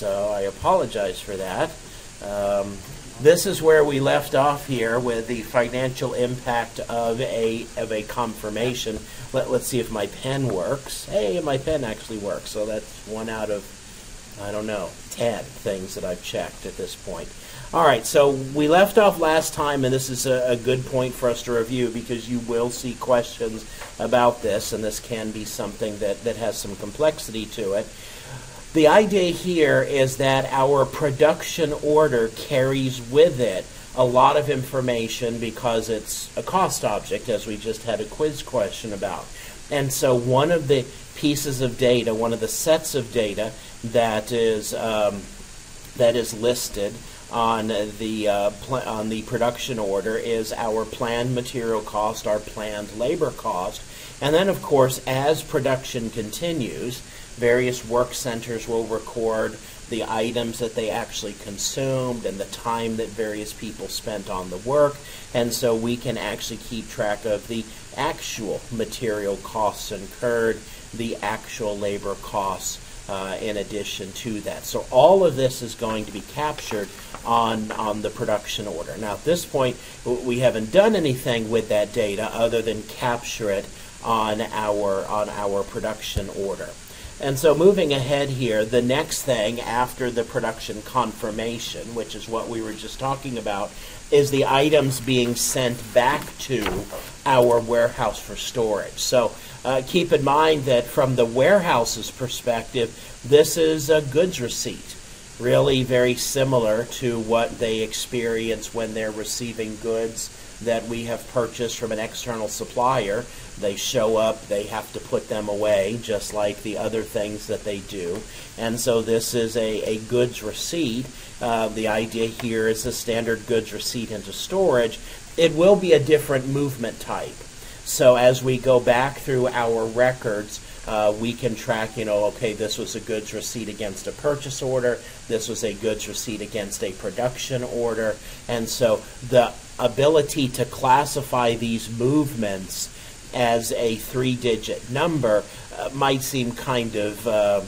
so I apologize for that. Um, this is where we left off here with the financial impact of a of a confirmation. Let, let's see if my pen works. Hey, my pen actually works, so that's one out of I don't know ten things that I've checked at this point. All right, so we left off last time, and this is a, a, good point for us to review because you will see questions about this, and this can be something that, that has some complexity to it. The idea here is that our production order carries with it a lot of information because it's a cost object, as we just had a quiz question about. And so, one of the pieces of data, one of the sets of data that is um, that is listed on the uh, on the production order is our planned material cost, our planned labor cost, and then of course as production continues, various work centers will record the items that they actually consumed and the time that various people spent on the work, and so we can actually keep track of the actual material costs incurred, the actual labor costs uh, in addition to that. So all of this is going to be captured on, on the production order. Now at this point, we haven't done anything with that data other than capture it on our, on our production order. And so moving ahead here, the next thing after the production confirmation, which is what we were just talking about, is the items being sent back to our warehouse for storage. So uh, keep in mind that from the warehouse's perspective, this is a goods receipt, really very similar to what they experience when they're receiving goods that we have purchased from an external supplier. They show up, they have to put them away, just like the other things that they do. And so this is a, a goods receipt. Uh, the idea here is a standard goods receipt into storage. It will be a different movement type. So as we go back through our records, uh, we can track, you know, okay, this was a goods receipt against a purchase order, this was a goods receipt against a production order, and so the ability to classify these movements as a three digit number uh, might seem kind of uh,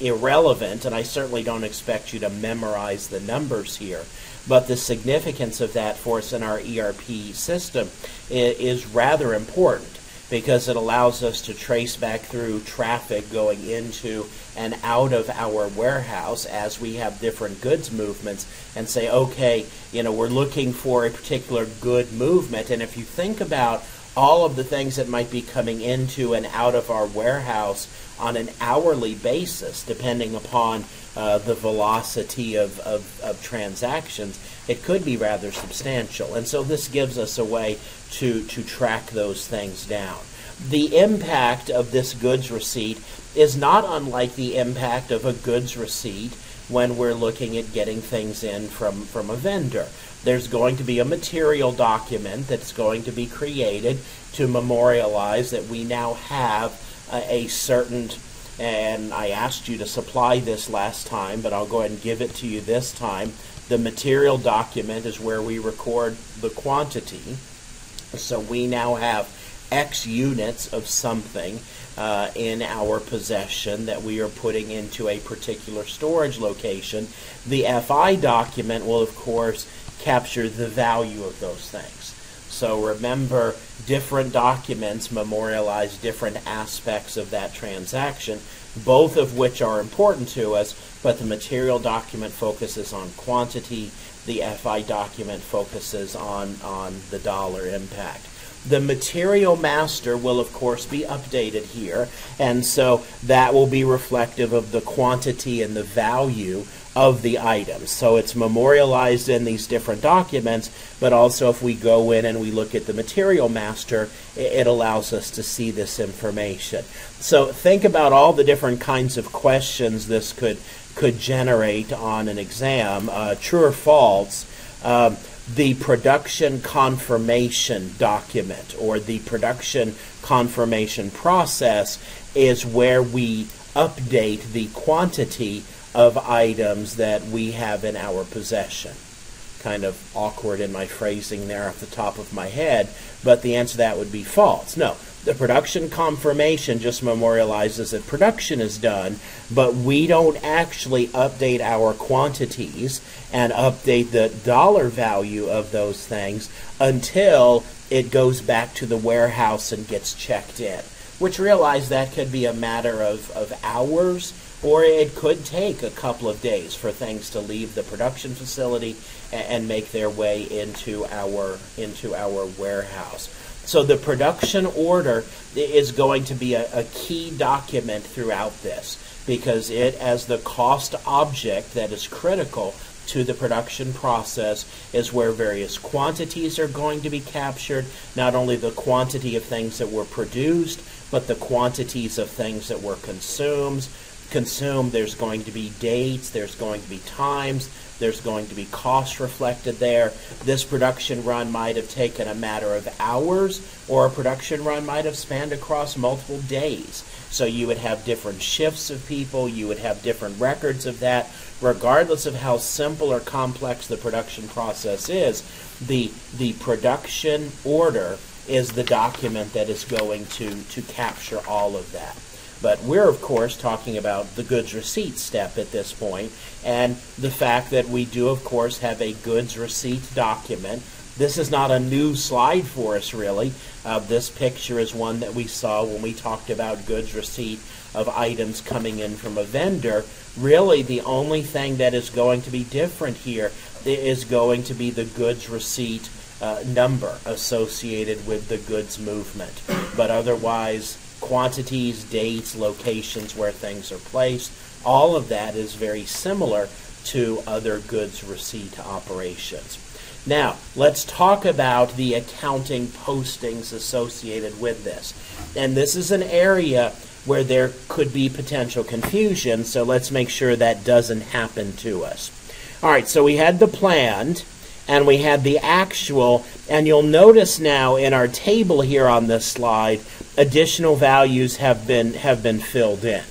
irrelevant, and I certainly don't expect you to memorize the numbers here. But the significance of that for us in our ERP system is rather important because it allows us to trace back through traffic going into and out of our warehouse as we have different goods movements and say, okay, you know, we're looking for a particular good movement. And if you think about all of the things that might be coming into and out of our warehouse on an hourly basis, depending upon uh, the velocity of, of, of, transactions, it could be rather substantial. And so this gives us a way to, to track those things down. The impact of this goods receipt is not unlike the impact of a goods receipt when we're looking at getting things in from, from a vendor. There's going to be a material document that's going to be created to memorialize that we now have a, a certain and I asked you to supply this last time, but I'll go ahead and give it to you this time. The material document is where we record the quantity. So we now have X units of something uh, in our possession that we are putting into a particular storage location. The FI document will, of course, capture the value of those things. So remember, different documents memorialize different aspects of that transaction, both of which are important to us, but the material document focuses on quantity, the FI document focuses on, on the dollar impact. The material master will, of course, be updated here, and so that will be reflective of the quantity and the value of the items. So it's memorialized in these different documents, but also if we go in and we look at the material master, it allows us to see this information. So think about all the different kinds of questions this could could generate on an exam. Uh, true or false? Um, the production confirmation document or the production confirmation process is where we update the quantity of items that we have in our possession. Kind of awkward in my phrasing there off the top of my head, but the answer to that would be false. No, The production confirmation just memorializes that production is done, but we don't actually update our quantities and update the dollar value of those things until it goes back to the warehouse and gets checked in. Which realize that could be a matter of, of hours or it could take a couple of days for things to leave the production facility and, and make their way into our into our warehouse. So the production order is going to be a, a, key document throughout this because it, as the cost object that is critical to the production process, is where various quantities are going to be captured. Not only the quantity of things that were produced, but the quantities of things that were consumed. Consumed. There's going to be dates. There's going to be times there's going to be cost reflected there. This production run might have taken a matter of hours, or a production run might have spanned across multiple days. So you would have different shifts of people, you would have different records of that. Regardless of how simple or complex the production process is, the, the production order is the document that is going to, to capture all of that. But we're, of course, talking about the goods receipt step at this point, and the fact that we do, of course, have a goods receipt document. This is not a new slide for us, really. Uh, this picture is one that we saw when we talked about goods receipt of items coming in from a vendor. Really, the only thing that is going to be different here is going to be the goods receipt uh, number associated with the goods movement. But otherwise, quantities, dates, locations where things are placed. All of that is very similar to other goods receipt operations. Now, let's talk about the accounting postings associated with this. And this is an area where there could be potential confusion, so let's make sure that doesn't happen to us. All right, so we had the planned and we had the actual, and you'll notice now in our table here on this slide additional values have been have been filled in.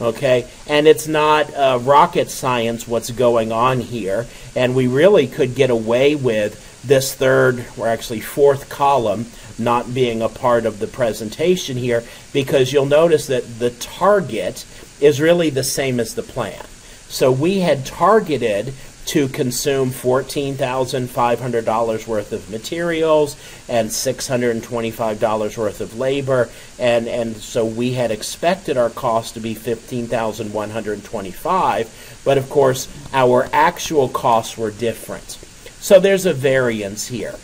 Okay, and it's not uh, rocket science what's going on here, and we really could get away with this third, or actually fourth column, not being a part of the presentation here, because you'll notice that the target is really the same as the plan. So we had targeted to consume $14,500 worth of materials and $625 worth of labor and and so we had expected our cost to be 15,125 but of course our actual costs were different. So there's a variance here.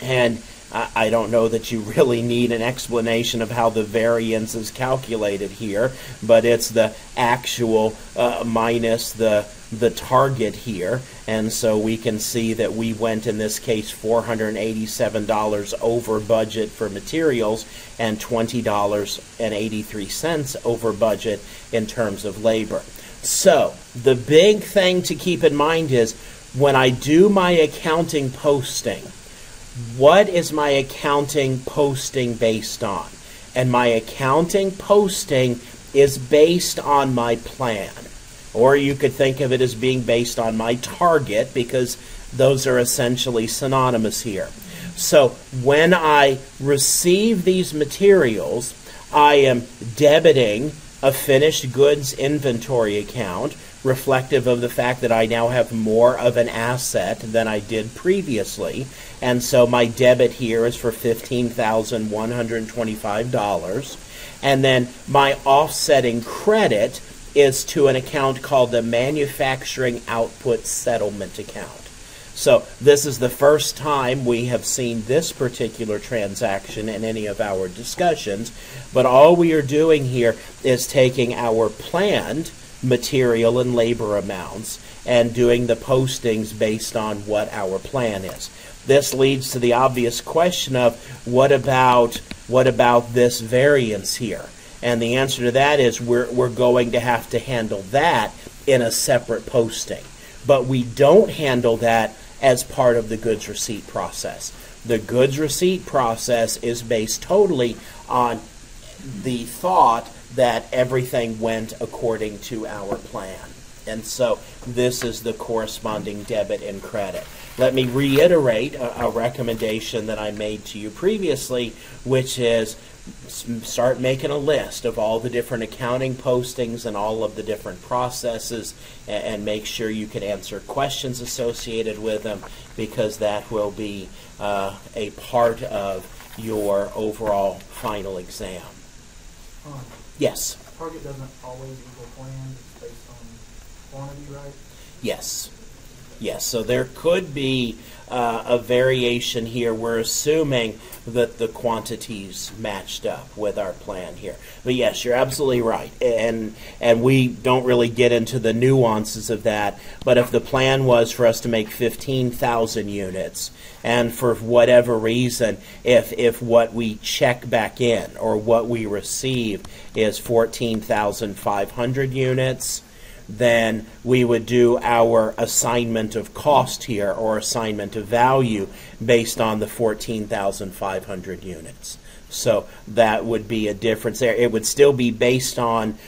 And I don't know that you really need an explanation of how the variance is calculated here, but it's the actual uh, minus the the target here, and so we can see that we went in this case $487 over budget for materials and $20.83 over budget in terms of labor. So, the big thing to keep in mind is when I do my accounting posting, what is my accounting posting based on? And my accounting posting is based on my plan. Or you could think of it as being based on my target because those are essentially synonymous here. So when I receive these materials, I am debiting a finished goods inventory account reflective of the fact that I now have more of an asset than I did previously. And so my debit here is for $15,125. And then my offsetting credit is to an account called the Manufacturing Output Settlement Account. So, this is the first time we have seen this particular transaction in any of our discussions, but all we are doing here is taking our planned material and labor amounts and doing the postings based on what our plan is. This leads to the obvious question of what about what about this variance here? And the answer to that is we're, we're going to have to handle that in a separate posting. But we don't handle that as part of the goods receipt process. The goods receipt process is based totally on the thought that everything went according to our plan. And so this is the corresponding debit and credit. let me reiterate a, a recommendation that I made to you previously, which is start making a list of all the different accounting postings and all of the different processes and, and, make sure you can answer questions associated with them because that will be uh, a part of your overall final exam. Um, yes. Target doesn't always equal plan. It's based on quantity, right? Yes. Yes. So there could be uh, a variation here. We're assuming that the quantities matched up with our plan here. But yes, you're absolutely right, and and we don't really get into the nuances of that. But if the plan was for us to make fifteen thousand units, and for whatever reason, if if what we check back in or what we receive is fourteen thousand five hundred units then we would do our assignment of cost here or assignment of value based on the 14,500 units. So that would be a difference there. It would still be based on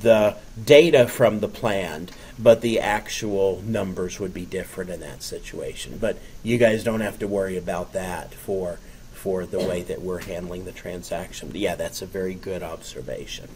the data from the plan, but the actual numbers would be different in that situation. But you guys don't have to worry about that for for the way that we're handling the transaction. Yeah, that's a very good observation.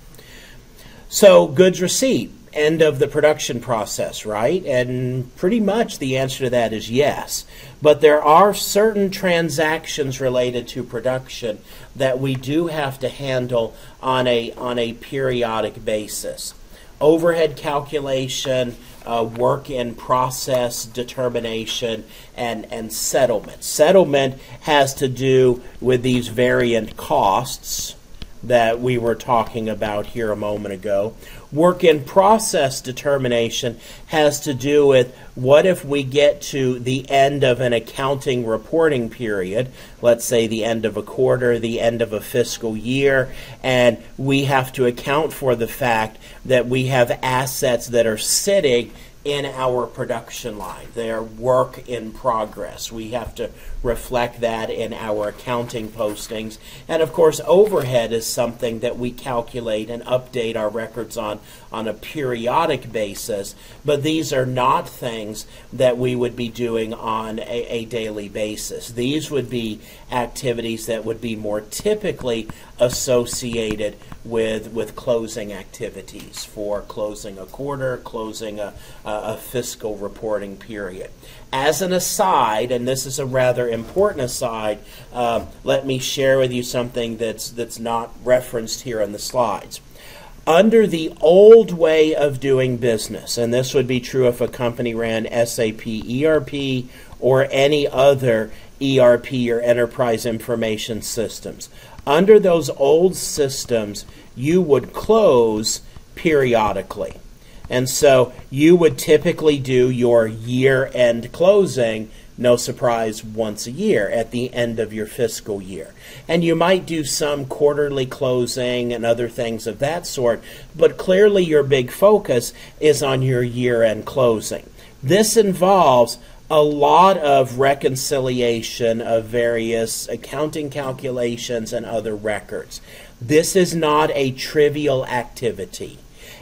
So goods receipt end of the production process, right? And pretty much the answer to that is yes. But there are certain transactions related to production that we do have to handle on a on a periodic basis. Overhead calculation, uh, work in process determination, and, and settlement. Settlement has to do with these variant costs that we were talking about here a moment ago. Work in process determination has to do with what if we get to the end of an accounting reporting period, let's say the end of a quarter, the end of a fiscal year, and we have to account for the fact that we have assets that are sitting in our production line. They are work in progress. We have to reflect that in our accounting postings. And of course, overhead is something that we calculate and update our records on on a periodic basis. But these are not things that we would be doing on a, a daily basis. These would be activities that would be more typically associated with with closing activities for closing a quarter, closing a, a, fiscal reporting period. As an aside, and this is a rather important aside, uh, let me share with you something that's that's not referenced here on the slides. Under the old way of doing business, and this would be true if a company ran SAP ERP or any other ERP or enterprise information systems. Under those old systems, you would close periodically. And so you would typically do your year end closing, no surprise, once a year at the end of your fiscal year. And you might do some quarterly closing and other things of that sort, but clearly your big focus is on your year end closing. This involves a lot of reconciliation of various accounting calculations and other records. This is not a trivial activity.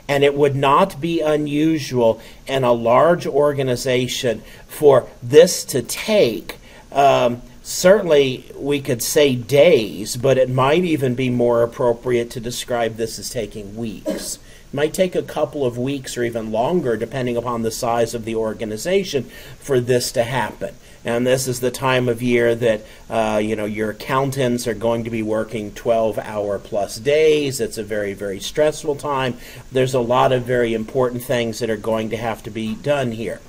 And it would not be unusual in a large organization for this to take, um, certainly we could say days, but it might even be more appropriate to describe this as taking weeks might take a couple of weeks or even longer, depending upon the size of the organization, for this to happen. And this is the time of year that uh, you know your accountants are going to be working 12-hour plus days. It's a very very stressful time. There's a lot of very important things that are going to have to be done here.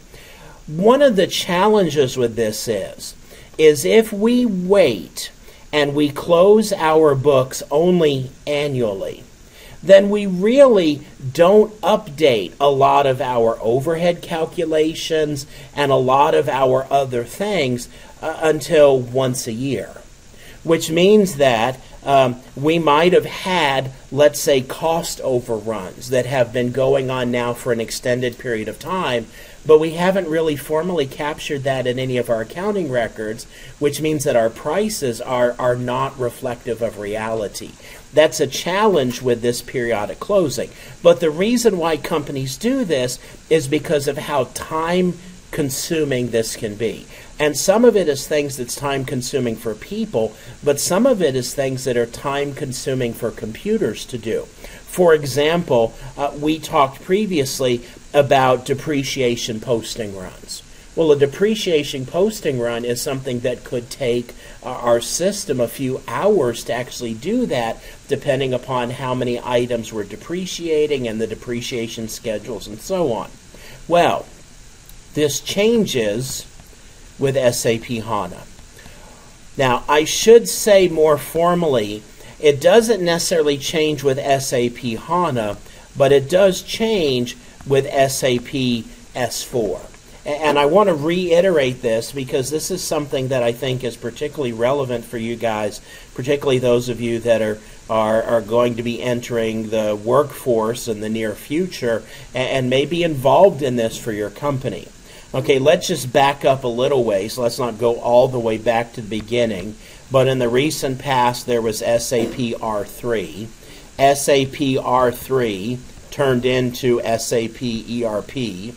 One of the challenges with this is is if we wait and we close our books only annually then we really don't update a lot of our overhead calculations and a lot of our other things uh, until once a year. Which means that um, we might have had, let's say, cost overruns that have been going on now for an extended period of time, but we haven't really formally captured that in any of our accounting records, which means that our prices are, are not reflective of reality. That's a challenge with this periodic closing. But the reason why companies do this is because of how time consuming this can be. And some of it is things that's time consuming for people, but some of it is things that are time consuming for computers to do. For example, uh, we talked previously about depreciation posting runs. Well, a depreciation posting run is something that could take uh, our system a few hours to actually do that, depending upon how many items we're depreciating and the depreciation schedules and so on. Well, this changes with SAP HANA. Now, I should say more formally, it doesn't necessarily change with SAP HANA, but it does change with SAP S4. And I want to reiterate this because this is something that I think is particularly relevant for you guys, particularly those of you that are are, are going to be entering the workforce in the near future and, and may be involved in this for your company. Okay, let's just back up a little ways. Let's not go all the way back to the beginning. But in the recent past, there was SAP R3. SAP R3 turned into SAP ERP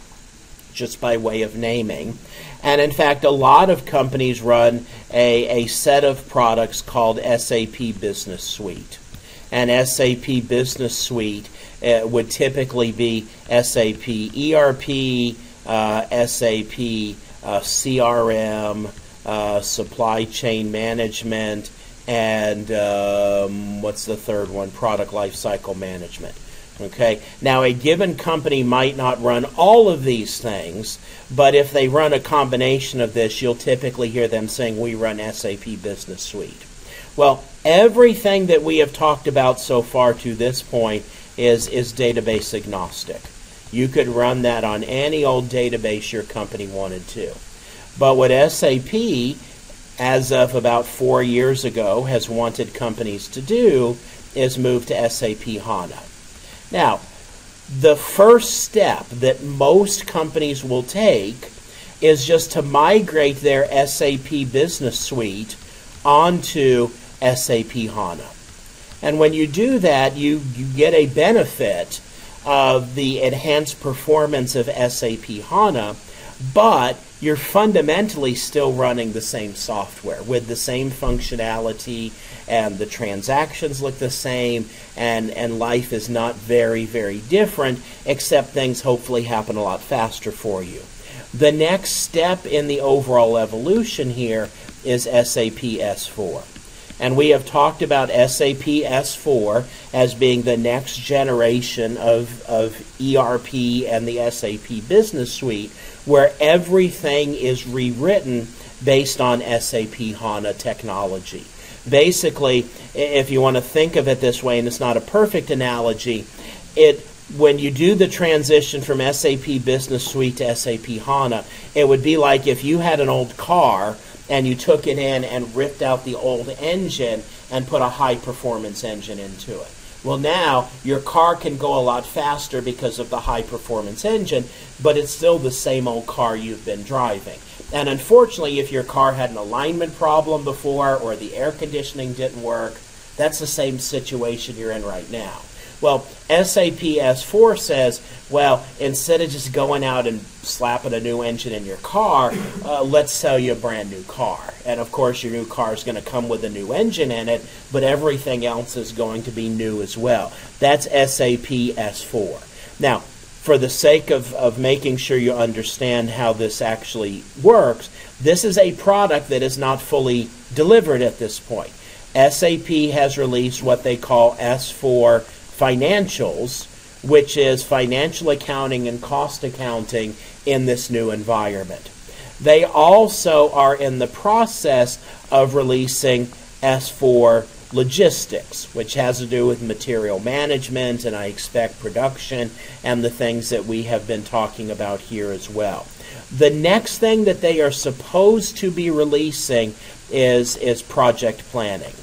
just by way of naming. And in fact, a lot of companies run a, a set of products called SAP Business Suite. And SAP Business Suite uh, would typically be SAP ERP, SAP uh, CRM, uh, supply chain management, and um, what's the third one? Product lifecycle management. Okay. Now, a given company might not run all of these things, but if they run a combination of this, you'll typically hear them saying, We run SAP Business Suite. Well, everything that we have talked about so far to this point is, is database agnostic. You could run that on any old database your company wanted to. But what SAP, as of about four years ago, has wanted companies to do is move to SAP HANA. Now, the first step that most companies will take is just to migrate their SAP Business Suite onto SAP HANA. And when you do that, you, you get a benefit of the enhanced performance of SAP HANA, but you're fundamentally still running the same software with the same functionality and the transactions look the same and, and life is not very, very different, except things hopefully happen a lot faster for you. The next step in the overall evolution here is SAP S4. And we have talked about SAP S4 as being the next generation of, of ERP and the SAP Business Suite, where everything is rewritten based on SAP HANA technology. Basically, if you want to think of it this way, and it's not a perfect analogy, it when you do the transition from SAP Business Suite to SAP HANA, it would be like if you had an old car and you took it in and ripped out the old engine and put a high performance engine into it. Well, now your car can go a lot faster because of the high performance engine, but it's still the same old car you've been driving. And unfortunately, if your car had an alignment problem before or the air conditioning didn't work, that's the same situation you're in right now. Well, SAP S4 says, well, instead of just going out and slapping a new engine in your car, uh, let's sell you a brand new car. And of course, your new car is going to come with a new engine in it, but everything else is going to be new as well. That's SAP S4. Now, for the sake of, of making sure you understand how this actually works, this is a product that is not fully delivered at this point. SAP has released what they call S4 financials, which is financial accounting and cost accounting in this new environment. They also are in the process of releasing S4 logistics, which has to do with material management and I expect production and the things that we have been talking about here as well. The next thing that they are supposed to be releasing is, is project planning.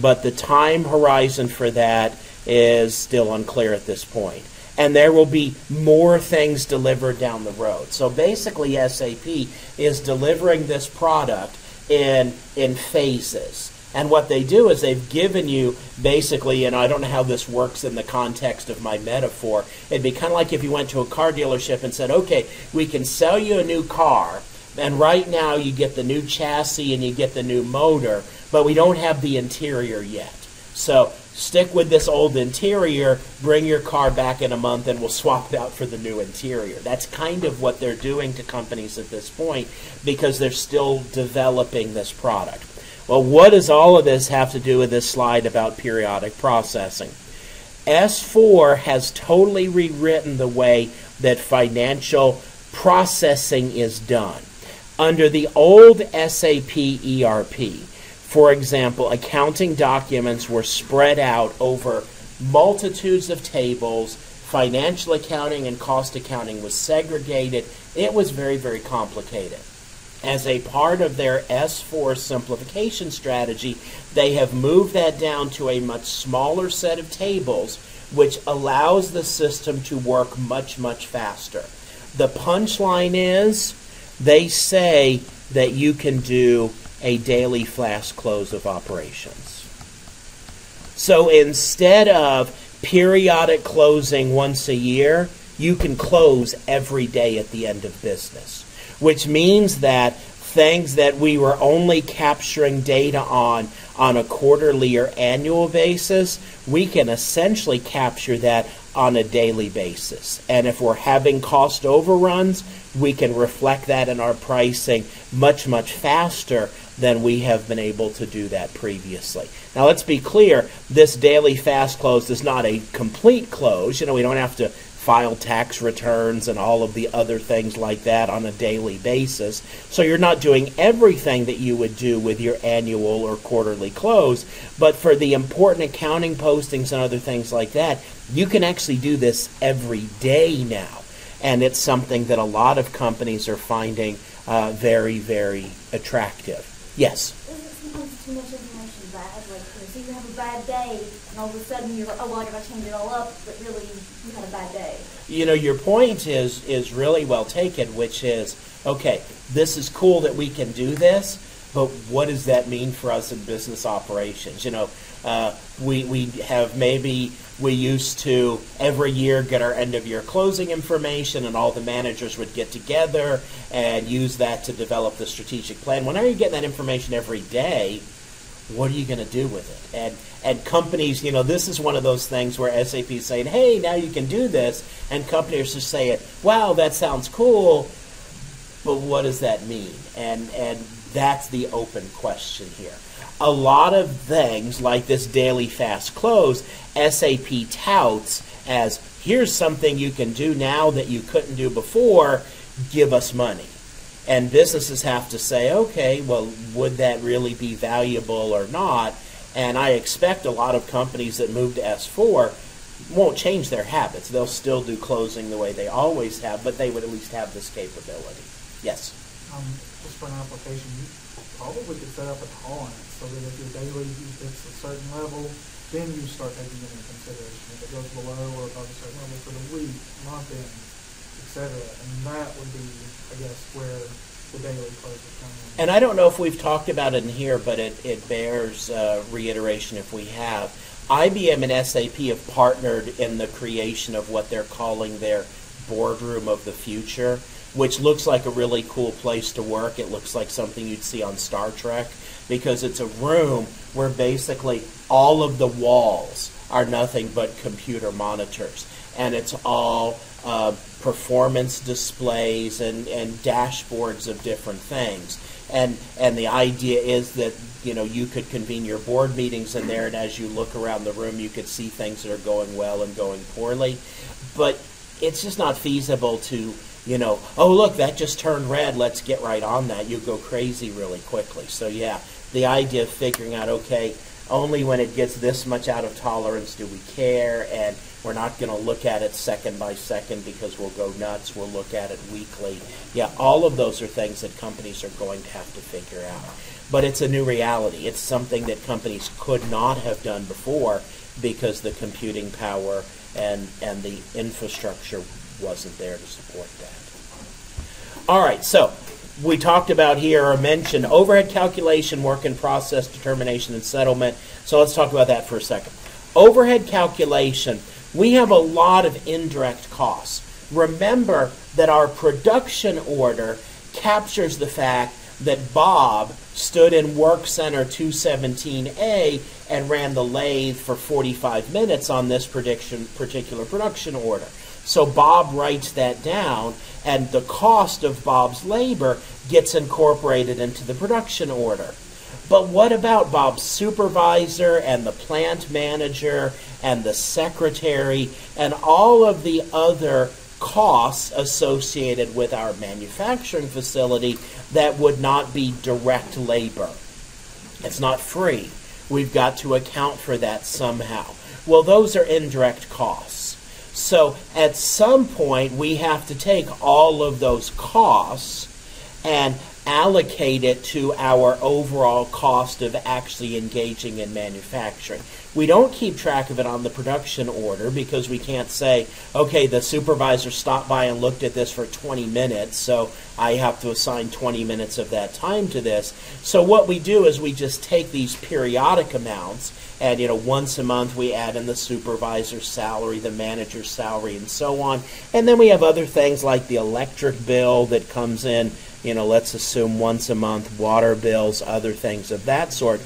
But the time horizon for that is still unclear at this point. And there will be more things delivered down the road. So basically, SAP is delivering this product in, in phases. And what they do is they've given you basically, and I don't know how this works in the context of my metaphor, it'd be kind of like if you went to a car dealership and said, okay, we can sell you a new car, and right now you get the new chassis and you get the new motor, but we don't have the interior yet. So stick with this old interior, bring your car back in a month, and we'll swap it out for the new interior. That's kind of what they're doing to companies at this point because they're still developing this product. Well, what does all of this have to do with this slide about periodic processing? S4 has totally rewritten the way that financial processing is done. Under the old SAP ERP, for example, accounting documents were spread out over multitudes of tables. Financial accounting and cost accounting was segregated. It was very, very complicated as a part of their S4 simplification strategy, they have moved that down to a much smaller set of tables, which allows the system to work much, much faster. The punchline is they say that you can do a daily flash close of operations. So instead of periodic closing once a year, you can close every day at the end of business which means that things that we were only capturing data on on a quarterly or annual basis, we can essentially capture that on a daily basis. And if we're having cost overruns, we can reflect that in our pricing much, much faster than we have been able to do that previously. Now, let's be clear this daily fast close is not a complete close. You know, we don't have to file tax returns and all of the other things like that on a daily basis. So you're not doing everything that you would do with your annual or quarterly close, but for the important accounting postings and other things like that, you can actually do this every day now. And it's something that a lot of companies are finding uh, very, very attractive. Yes? too much information bad? Like, you you have a bad day, and all of a sudden you're like, oh, well, I gotta change it all up, but really you had a bad day. You know, your point is is really well taken, which is okay. This is cool that we can do this, but what does that mean for us in business operations? You know, uh, we we have maybe we used to every year get our end of year closing information, and all the managers would get together and use that to develop the strategic plan. Whenever you get that information every day, what are you going to do with it? And and companies, you know, this is one of those things where SAP is saying, "Hey, now you can do this," and companies just saying, "Wow, that sounds cool." But what does that mean? And and that's the open question here a lot of things like this daily fast close, SAP touts as here's something you can do now that you couldn't do before, give us money. And businesses have to say, okay, well, would that really be valuable or not? And I expect a lot of companies that move to S4 won't change their habits. They'll still do closing the way they always have, but they would at least have this capability. Yes? Um, just for an application, you probably could set up a tolerance so that if your daily hits a certain level, then you start taking it into consideration. If it goes below or above a certain level for the week, month end, etc. And that would be, I guess, where the daily close would come in. And I don't know if we've talked about it in here, but it, it bears uh, reiteration if we have. IBM and SAP have partnered in the creation of what they're calling their boardroom of the future, which looks like a really cool place to work. It looks like something you'd see on Star Trek because it's a room where basically all of the walls are nothing but computer monitors. And it's all uh, performance displays and, and dashboards of different things. And, and the idea is that you know you could convene your board meetings in there, and as you look around the room, you could see things that are going well and going poorly. But it's just not feasible to you know, oh look, that just turned red. Let's get right on that. You go crazy really quickly. So yeah, the idea of figuring out, okay, only when it gets this much out of tolerance do we care, and we're not going to look at it second by second because we'll go nuts. We'll look at it weekly. Yeah, all of those are things that companies are going to have to figure out. But it's a new reality. It's something that companies could not have done before because the computing power and, and the infrastructure wasn't there to support that. All right, so we talked about here or mentioned overhead calculation, work in process, determination, and settlement. So let's talk about that for a second. Overhead calculation, we have a lot of indirect costs. Remember that our production order captures the fact that Bob stood in Work Center 217A and ran the lathe for 45 minutes on this prediction, particular production order. So Bob writes that down, and the cost of Bob's labor gets incorporated into the production order. But what about Bob's supervisor and the plant manager and the secretary and all of the other costs associated with our manufacturing facility that would not be direct labor? It's not free. We've got to account for that somehow. Well, those are indirect costs. So at some point, we have to take all of those costs and allocate it to our overall cost of actually engaging in manufacturing. We don't keep track of it on the production order because we can't say, okay, the supervisor stopped by and looked at this for 20 minutes, so I have to assign 20 minutes of that time to this. So what we do is we just take these periodic amounts and you know once a month we add in the supervisor's salary, the manager's salary and so on. And then we have other things like the electric bill that comes in you know, let's assume once a month, water bills, other things of that sort.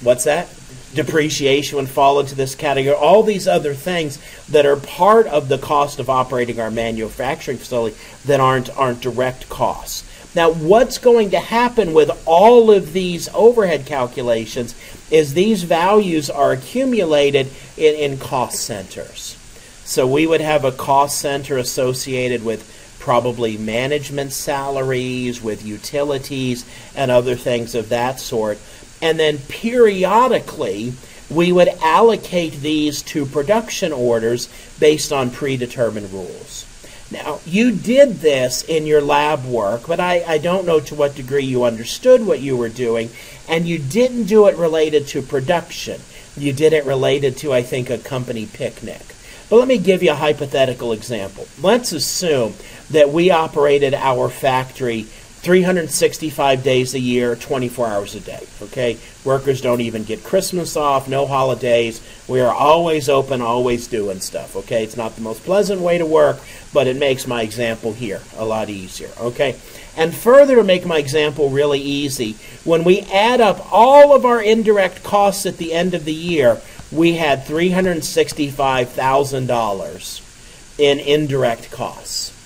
What's that? Depreciation would fall into this category. All these other things that are part of the cost of operating our manufacturing facility that aren't aren't direct costs. Now, what's going to happen with all of these overhead calculations is these values are accumulated in, in cost centers. So we would have a cost center associated with probably management salaries, with utilities, and other things of that sort. And then periodically, we would allocate these to production orders based on predetermined rules. Now, you did this in your lab work, but I, I don't know to what degree you understood what you were doing, and you didn't do it related to production. You did it related to, I think, a company picnic. But let me give you a hypothetical example. Let's assume that we operated our factory 365 days a year, 24 hours a day. Okay? Workers don't even get Christmas off, no holidays. We are always open, always doing stuff. Okay? It's not the most pleasant way to work, but it makes my example here a lot easier. Okay? And further to make my example really easy, when we add up all of our indirect costs at the end of the year, we had $365,000 in indirect costs.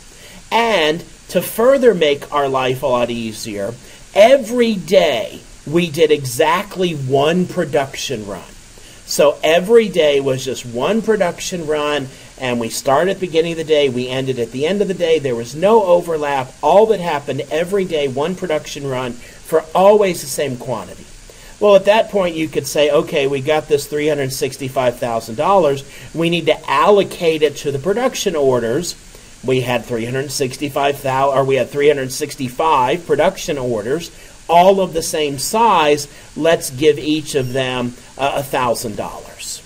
And to further make our life a lot easier, every day we did exactly one production run. So every day was just one production run, and we started at the beginning of the day, we ended at the end of the day. There was no overlap. All that happened every day, one production run for always the same quantity. Well, at that point, you could say, okay, we got this $365,000. We need to allocate it to the production orders we had 365,000 or we had 365 production orders, all of the same size. Let's give each of them uh, a thousand dollars,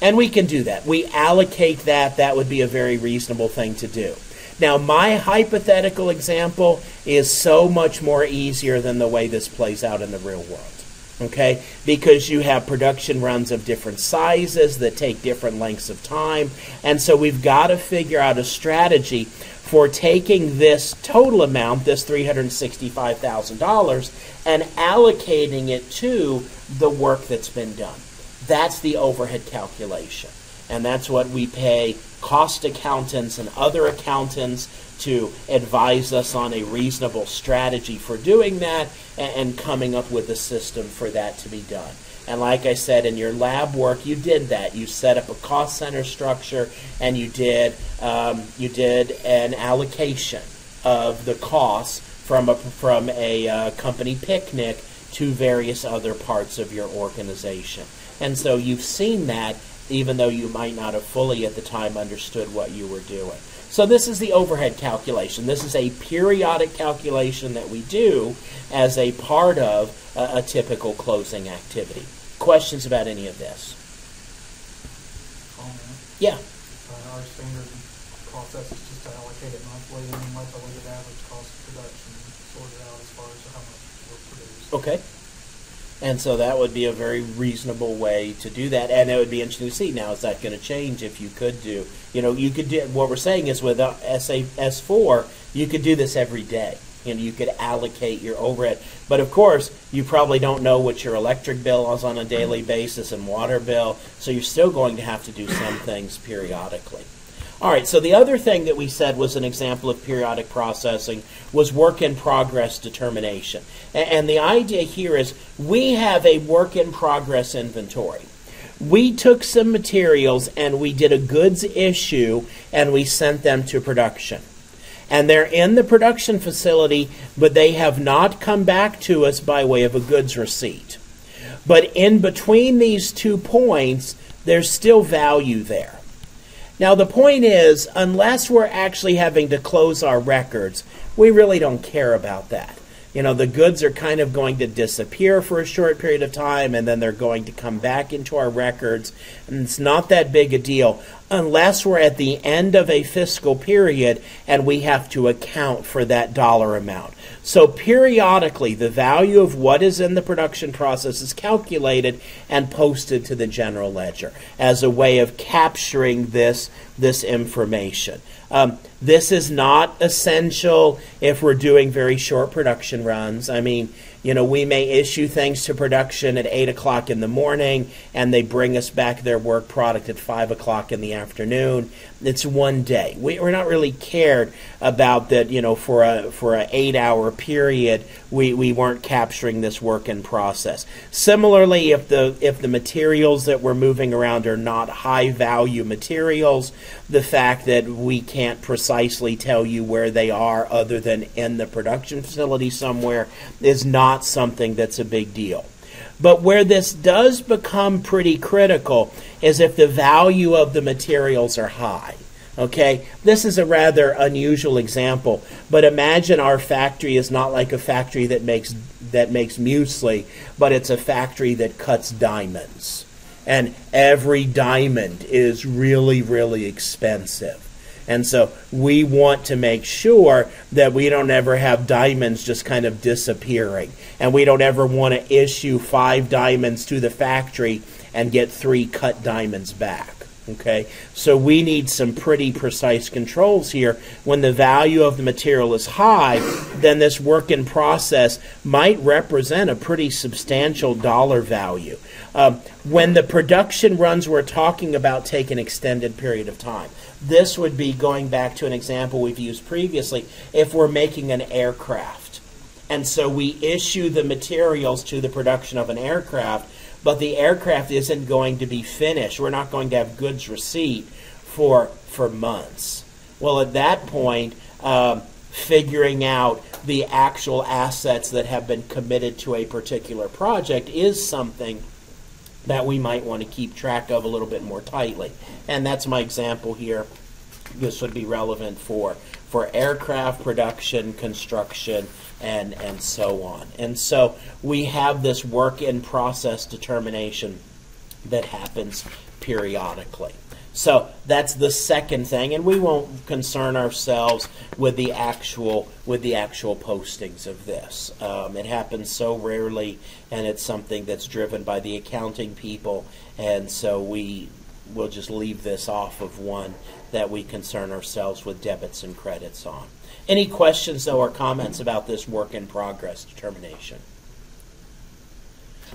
and we can do that. We allocate that. That would be a very reasonable thing to do. Now, my hypothetical example is so much more easier than the way this plays out in the real world okay? Because you have production runs of different sizes that take different lengths of time. And so we've got to figure out a strategy for taking this total amount, this $365,000, and allocating it to the work that's been done. That's the overhead calculation. And that's what we pay cost accountants and other accountants to advise us on a reasonable strategy for doing that and, coming up with a system for that to be done. And like I said, in your lab work, you did that. You set up a cost center structure, and you did um, you did an allocation of the costs from a from a uh, company picnic to various other parts of your organization. And so you've seen that, even though you might not have fully at the time understood what you were doing. So this is the overhead calculation. This is a periodic calculation that we do as a part of a, a typical closing activity. Questions about any of this? Yeah. Uh, our standard process is just to allocate it monthly and then let the weighted average cost of production sort it out as far as how much we're producing. Okay. And so that would be a very reasonable way to do that, and it would be interesting to see. Now, is that going to change if you could do? You know, you could do. What we're saying is with uh, SAP S four, you could do this every day. You know, you could allocate your overhead, but of course, you probably don't know what your electric bill is on a daily basis and water bill, so you're still going to have to do some things periodically. All right, so the other thing that we said was an example of periodic processing was work in progress determination. And the idea here is we have a work in progress inventory. We took some materials and we did a goods issue and we sent them to production. And they're in the production facility, but they have not come back to us by way of a goods receipt. But in between these two points, there's still value there. Now, the point is, unless we're actually having to close our records, we really don't care about that. You know, the goods are kind of going to disappear for a short period of time and then they're going to come back into our records, and it's not that big a deal unless we're at the end of a fiscal period and we have to account for that dollar amount. So, periodically, the value of what is in the production process is calculated and posted to the general ledger as a way of capturing this, this information. Um, this is not essential if we're doing very short production runs. I mean, you know, we may issue things to production at 8 o'clock in the morning and they bring us back their work product at 5 o'clock in the afternoon. It's one day. We, are not really cared about that, you know, for a for an eight hour period, we, we weren't capturing this work in process. Similarly, if the if the materials that we're moving around are not high value materials, the fact that we can't precisely tell you where they are other than in the production facility somewhere is not something that's a big deal. But where this does become pretty critical is if the value of the materials are high. Okay, this is a rather unusual example, but imagine our factory is not like a factory that makes that makes muesli, but it's a factory that cuts diamonds. And every diamond is really really expensive. And so we want to make sure that we don't ever have diamonds just kind of disappearing. And we don't ever want to issue five diamonds to the factory and get three cut diamonds back. Okay, so we need some pretty precise controls here. When the value of the material is high, then this work in process might represent a pretty substantial dollar value. Um, when the production runs we're talking about take an extended period of time. This would be going back to an example we've used previously. If we're making an aircraft, and so we issue the materials to the production of an aircraft, but the aircraft isn't going to be finished. We're not going to have goods receipt for for months. Well, at that point, um, figuring out the actual assets that have been committed to a particular project is something that we might want to keep track of a little bit more tightly. And that's my example here. This would be relevant for for aircraft production, construction, and and so on. And so we have this work in process determination that happens periodically. So that's the second thing, and we won't concern ourselves with the actual with the actual postings of this. Um, it happens so rarely, and it's something that's driven by the accounting people, and so we will just leave this off of one that we concern ourselves with debits and credits on. Any questions though or comments about this work in progress determination?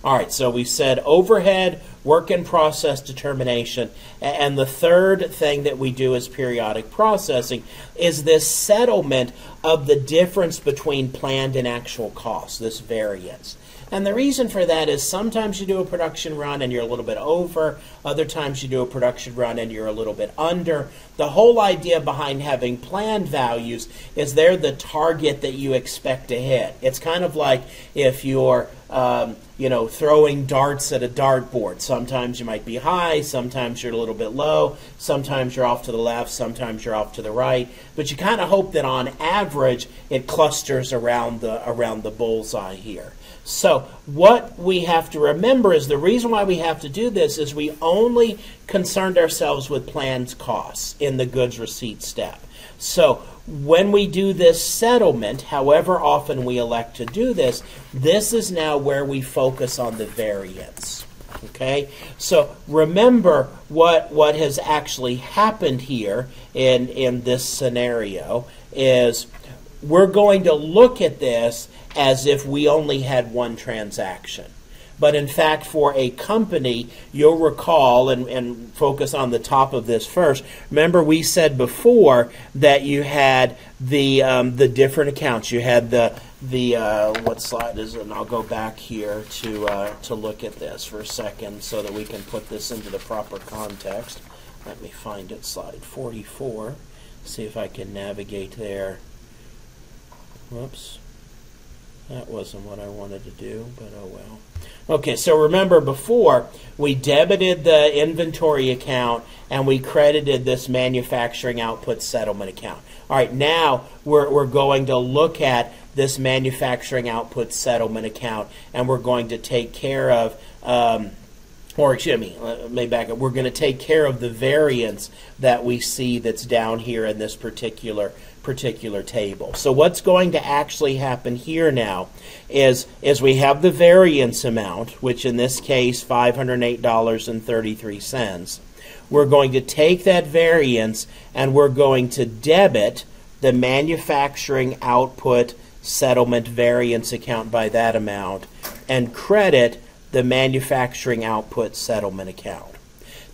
All right, so we said overhead, work in process determination, and the third thing that we do is periodic processing is this settlement of the difference between planned and actual costs, this variance. And the reason for that is sometimes you do a production run and you're a little bit over, other times you do a production run and you're a little bit under. The whole idea behind having planned values is they're the target that you expect to hit. It's kind of like if you're um, you know, throwing darts at a dartboard. Sometimes you might be high, sometimes you're a little bit low, sometimes you're off to the left, sometimes you're off to the right. But you kind of hope that on average it clusters around the around the bullseye here. So, what we have to remember is the reason why we have to do this is we only concerned ourselves with planned costs in the goods receipt step. So, when we do this settlement, however often we elect to do this, this is now where we focus on the variance. Okay? So remember what what has actually happened here in in this scenario is we're going to look at this as if we only had one transaction. But in fact, for a company, you'll recall and, and focus on the top of this first. Remember, we said before that you had the um, the different accounts. You had the the uh, what slide is it? And I'll go back here to uh, to look at this for a second so that we can put this into the proper context. Let me find it. Slide 44. See if I can navigate there. Whoops. That wasn't what I wanted to do, but oh well. Okay, so remember before we debited the inventory account and we credited this manufacturing output settlement account. All right, now we're, we're going to look at this manufacturing output settlement account and we're going to take care of. Um, or excuse me, let me back up. We're going to take care of the variance that we see that's down here in this particular particular table. So what's going to actually happen here now is, is we have the variance amount, which in this case $508.33. We're going to take that variance and we're going to debit the manufacturing output settlement variance account by that amount and credit the manufacturing output settlement account.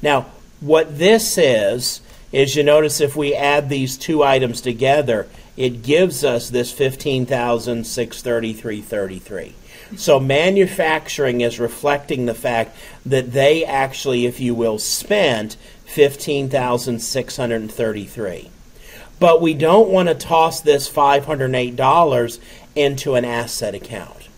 Now, what this is is you notice if we add these two items together, it gives us this 15,633.33. So manufacturing is reflecting the fact that they actually, if you will, spent 15,633. But we don't want to toss this $508 into an asset account.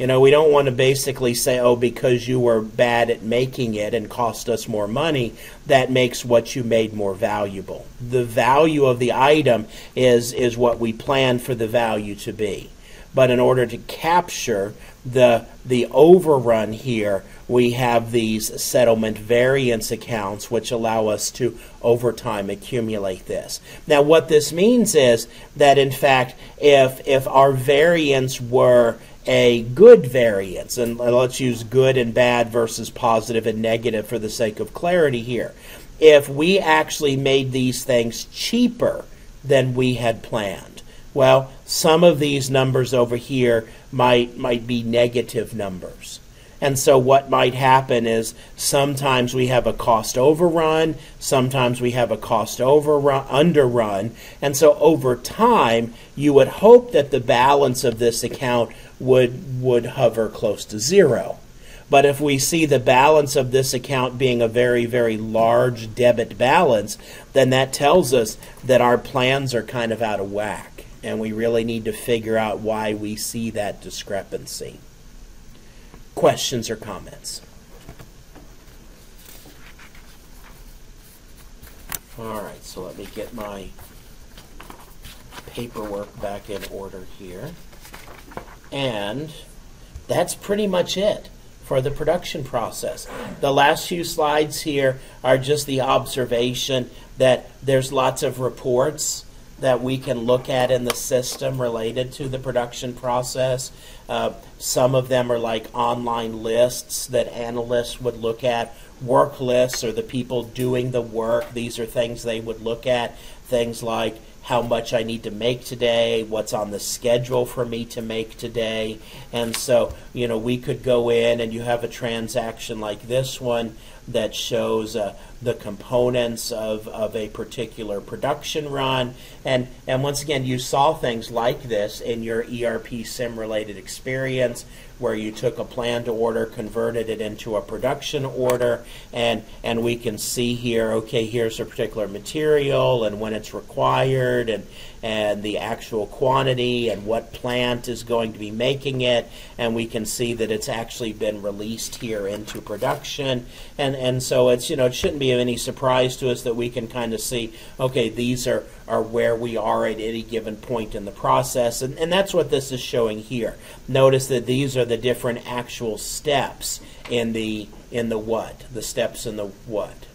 You know, we don't want to basically say, oh, because you were bad at making it and cost us more money, that makes what you made more valuable. The value of the item is, is what we plan for the value to be. But in order to capture the, the overrun here, we have these settlement variance accounts which allow us to over time accumulate this. Now what this means is that in fact if if our variance were a good variance, and let's use good and bad versus positive and negative for the sake of clarity here. If we actually made these things cheaper than we had planned, well, some of these numbers over here might might be negative numbers. And so what might happen is sometimes we have a cost overrun, sometimes we have a cost overrun underrun, and so over time you would hope that the balance of this account would would hover close to zero. But if we see the balance of this account being a very, very large debit balance, then that tells us that our plans are kind of out of whack. And we really need to figure out why we see that discrepancy. Questions or comments? All right, so let me get my paperwork back in order here. And that's pretty much it for the production process. The last few slides here are just the observation that there's lots of reports that we can look at in the system related to the production process. Uh, some of them are like online lists that analysts would look at. Work lists are the people doing the work. These are things they would look at. Things like how much I need to make today, what's on the schedule for me to make today. And so, you know, we could go in and you have a transaction like this one that shows uh, the components of, of a particular production run. And, and once again, you saw things like this in your ERP sim related experience where you took a plan to order, converted it into a production order, and, and we can see here, okay, here's a particular material and when it's required and, and the actual quantity and what plant is going to be making it, and we can see that it's actually been released here into production. And, and so it's, you know, it shouldn't be of any surprise to us that we can kind of see, okay, these are, are where we are at any given point in the process. And, and that's what this is showing here. Notice that these are the different actual steps in the in the what? The steps in the what?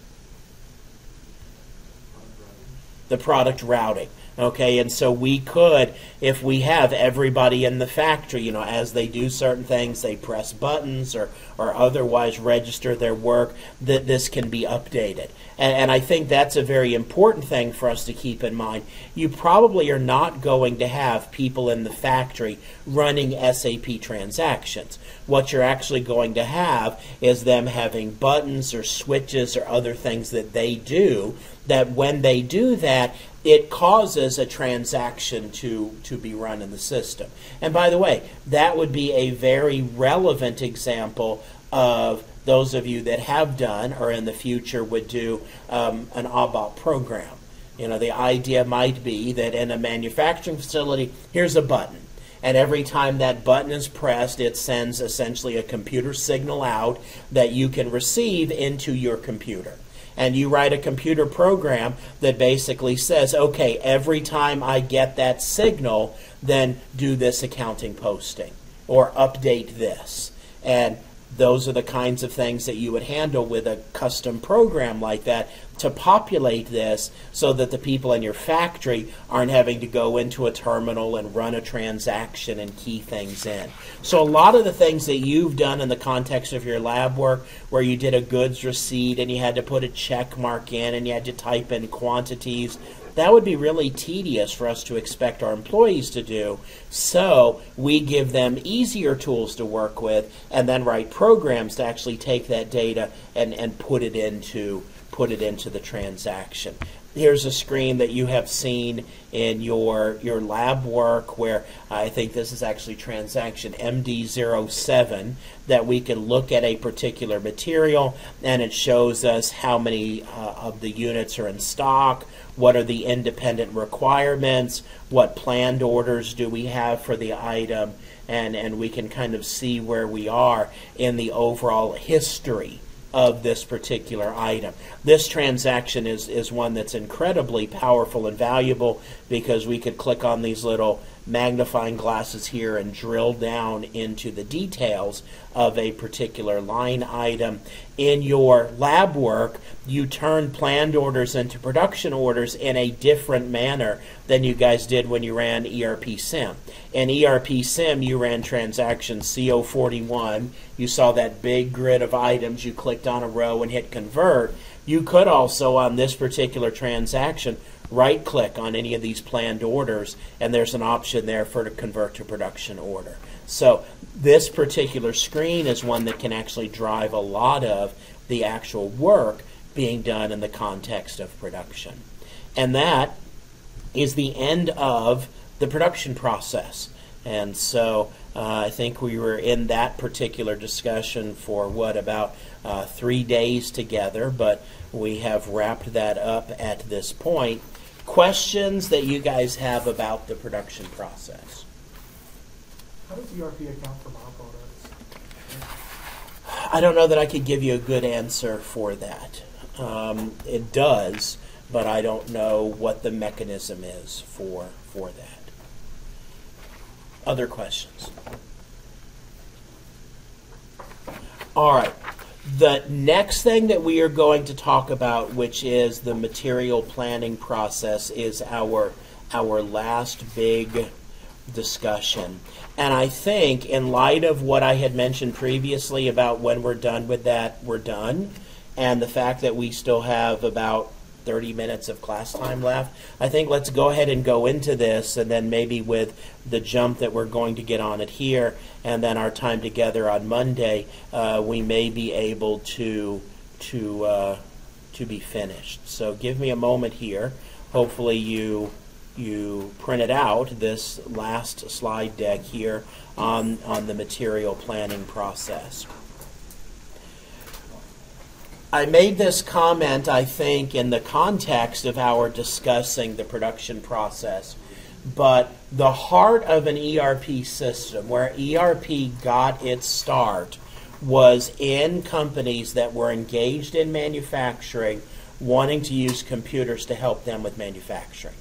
The product routing. Okay, and so we could, if we have everybody in the factory, you know, as they do certain things, they press buttons or, or otherwise register their work, that this can be updated. And, and I think that's a very important thing for us to keep in mind. You probably are not going to have people in the factory running SAP transactions. What you're actually going to have is them having buttons or switches or other things that they do that when they do that, it causes a transaction to, to be run in the system. And by the way, that would be a very relevant example of those of you that have done or in the future would do um, an ABAP program. You know, the idea might be that in a manufacturing facility, here's a button. And every time that button is pressed, it sends essentially a computer signal out that you can receive into your computer and you write a computer program that basically says, okay, every time I get that signal, then do this accounting posting or update this. And those are the kinds of things that you would handle with a custom program like that to populate this so that the people in your factory aren't having to go into a terminal and run a transaction and key things in. So, a lot of the things that you've done in the context of your lab work, where you did a goods receipt and you had to put a check mark in and you had to type in quantities, that would be really tedious for us to expect our employees to do. So we give them easier tools to work with and then write programs to actually take that data and, and put it into put it into the transaction. Here's a screen that you have seen in your your lab work where I think this is actually transaction MD07 that we can look at a particular material and it shows us how many uh, of the units are in stock, what are the independent requirements, what planned orders do we have for the item, and, and we can kind of see where we are in the overall history of this particular item. This transaction is, is one that's incredibly powerful and valuable because we could click on these little magnifying glasses here and drill down into the details of a particular line item. In your lab work, you turn planned orders into production orders in a different manner than you guys did when you ran ERP Sim. In ERP Sim, you ran transaction CO41. You saw that big grid of items. You clicked on a row and hit convert. You could also, on this particular transaction, right click on any of these planned orders and there's an option there for to convert to production order. So this particular screen is one that can actually drive a lot of the actual work being done in the context of production. And that is the end of the production process. And so uh, I think we were in that particular discussion for what, about uh, three days together, but we have wrapped that up at this point questions that you guys have about the production process. How does ERP account for byproducts? I don't know that I could give you a good answer for that. Um, it does, but I don't know what the mechanism is for for that. Other questions? All right. The next thing that we are going to talk about, which is the material planning process, is our our last big discussion. And I think, in light of what I had mentioned previously about when we're done with that, we're done, and the fact that we still have about 30 minutes of class time left. I think let's go ahead and go into this, and then maybe with the jump that we're going to get on it here, and then our time together on Monday, uh, we may be able to to uh, to be finished. So give me a moment here. Hopefully you you printed out this last slide deck here on on the material planning process. I made this comment, I think, in the context of our discussing the production process. But the heart of an ERP system, where ERP got its start, was in companies that were engaged in manufacturing, wanting to use computers to help them with manufacturing.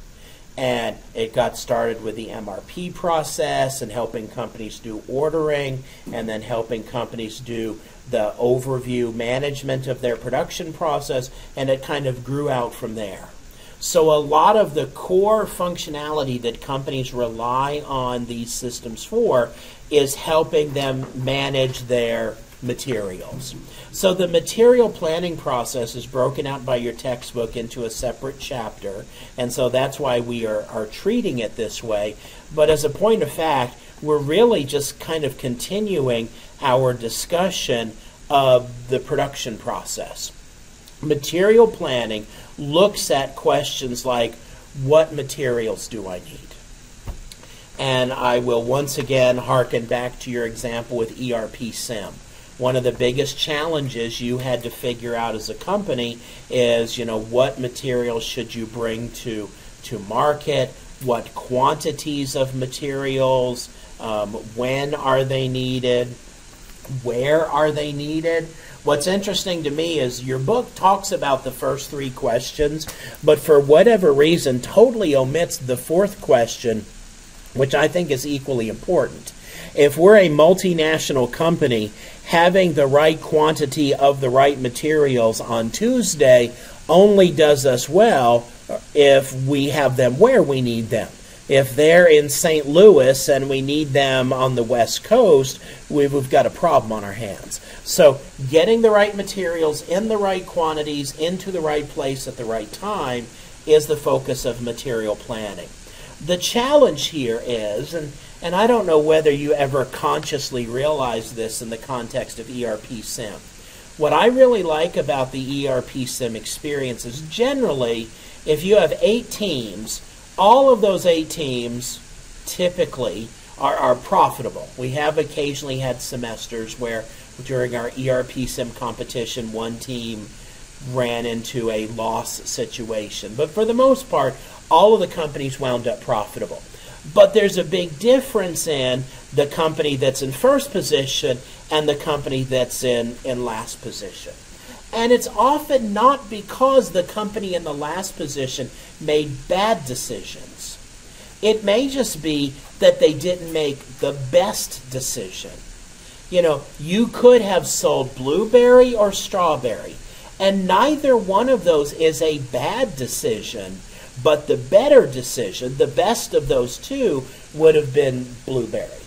And it got started with the MRP process and helping companies do ordering, and then helping companies do the overview management of their production process, and it kind of grew out from there. So, a lot of the core functionality that companies rely on these systems for is helping them manage their materials. So, the material planning process is broken out by your textbook into a separate chapter, and so that's why we are, are treating it this way. But as a point of fact, we're really just kind of continuing our discussion of the production process. Material planning looks at questions like what materials do I need? And I will once again harken back to your example with ERP SIM. One of the biggest challenges you had to figure out as a company is, you know, what materials should you bring to to market? What quantities of materials? Um, when are they needed? Where are they needed? What's interesting to me is your book talks about the first three questions, but for whatever reason, totally omits the fourth question, which I think is equally important. If we're a multinational company, having the right quantity of the right materials on Tuesday only does us well if we have them where we need them. If they're in St. Louis and we need them on the West Coast, we've, got a problem on our hands. So, getting the right materials in the right quantities into the right place at the right time is the focus of material planning. The challenge here is, and, and I don't know whether you ever consciously realize this in the context of ERP SIM. What I really like about the ERP SIM experience is generally, if you have eight teams, all of those eight teams typically are, are profitable. We have occasionally had semesters where during our ERP sim competition, one team ran into a loss situation. But for the most part, all of the companies wound up profitable. But there's a big difference in the company that's in first position and the company that's in, in last position. And it's often not because the company in the last position made bad decisions. It may just be that they didn't make the best decision. You know, you could have sold blueberry or strawberry, and neither one of those is a bad decision, but the better decision, the best of those two, would have been blueberry.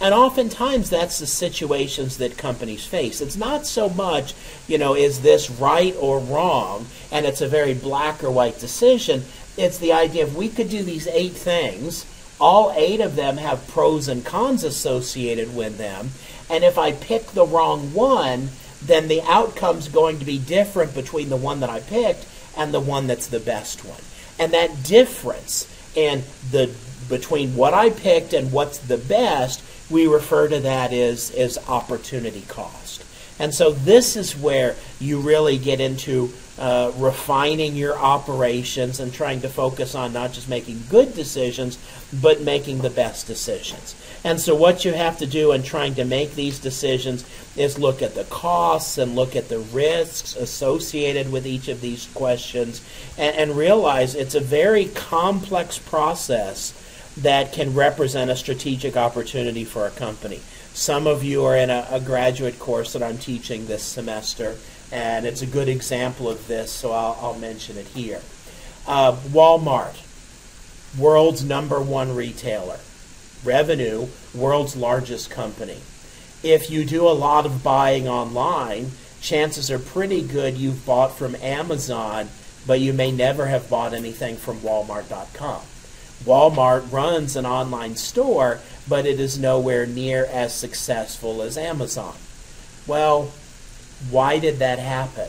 And oftentimes that's the situations that companies face. It's not so much, you know, is this right or wrong, and it's a very black or white decision. It's the idea of we could do these eight things, all eight of them have pros and cons associated with them, and if I pick the wrong one, then the outcome's going to be different between the one that I picked and the one that's the best one. And that difference in the between what I picked and what's the best we refer to that as, as opportunity cost. And so this is where you really get into uh, refining your operations and trying to focus on not just making good decisions, but making the best decisions. And so what you have to do in trying to make these decisions is look at the costs and look at the risks associated with each of these questions and, and realize it's a very complex process that can represent a strategic opportunity for a company. Some of you are in a, a, graduate course that I'm teaching this semester, and it's a good example of this, so I'll, I'll mention it here. Uh, Walmart, world's number one retailer. Revenue, world's largest company. If you do a lot of buying online, chances are pretty good you've bought from Amazon, but you may never have bought anything from Walmart.com. Walmart runs an online store, but it is nowhere near as successful as Amazon. Well, why did that happen?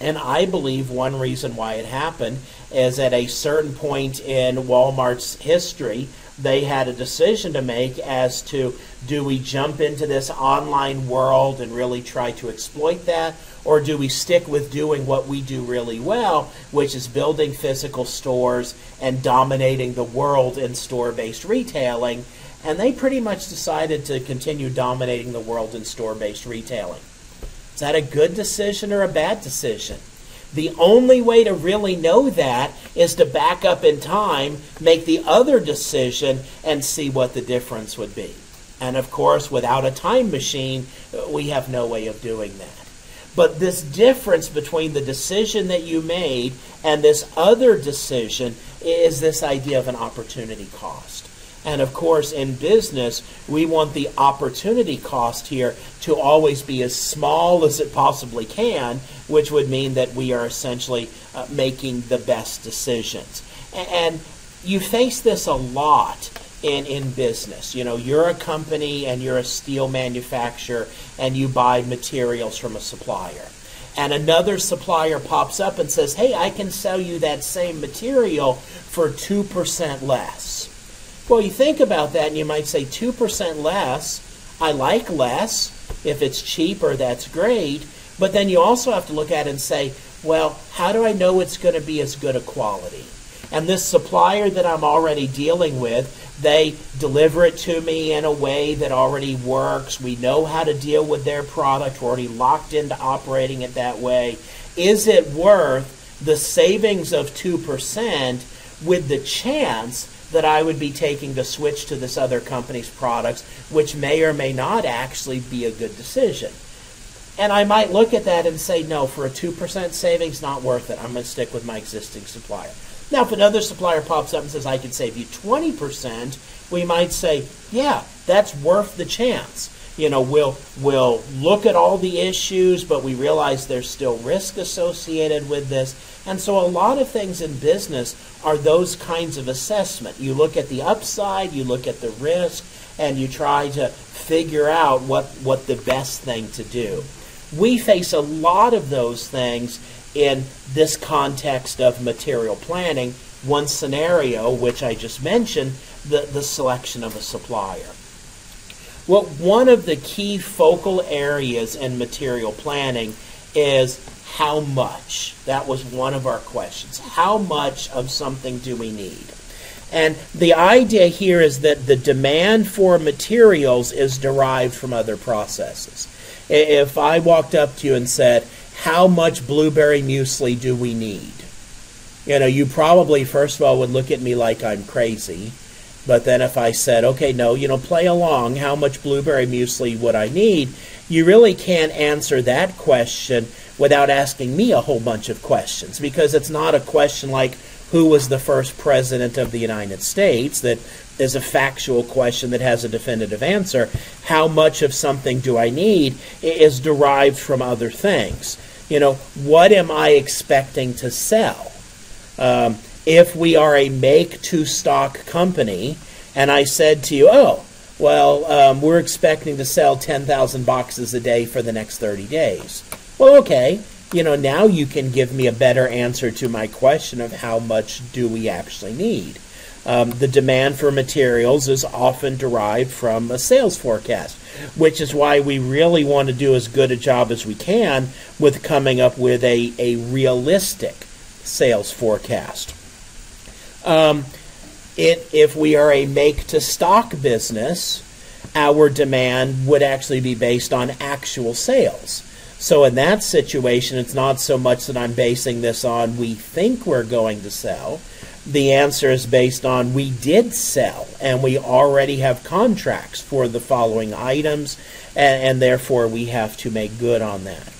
And I believe one reason why it happened is at a certain point in Walmart's history, they had a decision to make as to do we jump into this online world and really try to exploit that, or do we stick with doing what we do really well, which is building physical stores and dominating the world in store based retailing? And they pretty much decided to continue dominating the world in store based retailing. Is that a good decision or a bad decision? The only way to really know that is to back up in time, make the other decision, and see what the difference would be. And of course, without a time machine, we have no way of doing that. But this difference between the decision that you made and this other decision is this idea of an opportunity cost. And of course, in business, we want the opportunity cost here to always be as small as it possibly can, which would mean that we are essentially uh, making the best decisions. And you face this a lot in, in business. You know, you're a company and you're a steel manufacturer and you buy materials from a supplier. And another supplier pops up and says, hey, I can sell you that same material for 2% less. Well, you think about that and you might say 2% less. I like less. If it's cheaper, that's great. But then you also have to look at it and say, well, how do I know it's going to be as good a quality? And this supplier that I'm already dealing with, they deliver it to me in a way that already works. We know how to deal with their product. We're already locked into operating it that way. Is it worth the savings of 2% with the chance that I would be taking to switch to this other company's products, which may or may not actually be a good decision? And I might look at that and say, no, for a 2% savings, not worth it. I'm going to stick with my existing supplier. Now, if another supplier pops up and says, I can save you 20%, we might say, yeah, that's worth the chance. You know, we'll, we'll look at all the issues, but we realize there's still risk associated with this. And so a lot of things in business are those kinds of assessment. You look at the upside, you look at the risk, and you try to figure out what, what the best thing to do. We face a lot of those things in this context of material planning. One scenario, which I just mentioned, the, the selection of a supplier. Well, one of the key focal areas in material planning is how much. That was one of our questions. How much of something do we need? And the idea here is that the demand for materials is derived from other processes. If I walked up to you and said, how much blueberry muesli do we need? You know, you probably, first of all, would look at me like I'm crazy. But then if I said, okay, no, you know, play along, how much blueberry muesli would I need? You really can't answer that question without asking me a whole bunch of questions because it's not a question like who was the first president of the United States that is a factual question that has a definitive answer. How much of something do I need is derived from other things you know, what am I expecting to sell? Um, if we are a make to stock company, and I said to you, oh, well, um, we're expecting to sell 10,000 boxes a day for the next 30 days. Well, okay. You know, now you can give me a better answer to my question of how much do we actually need. Um, the demand for materials is often derived from a sales forecast, which is why we really want to do as good a job as we can with coming up with a, a realistic sales forecast. Um, it, if we are a make to stock business, our demand would actually be based on actual sales. So in that situation, it's not so much that I'm basing this on we think we're going to sell the answer is based on we did sell and we already have contracts for the following items, and, and, therefore we have to make good on that.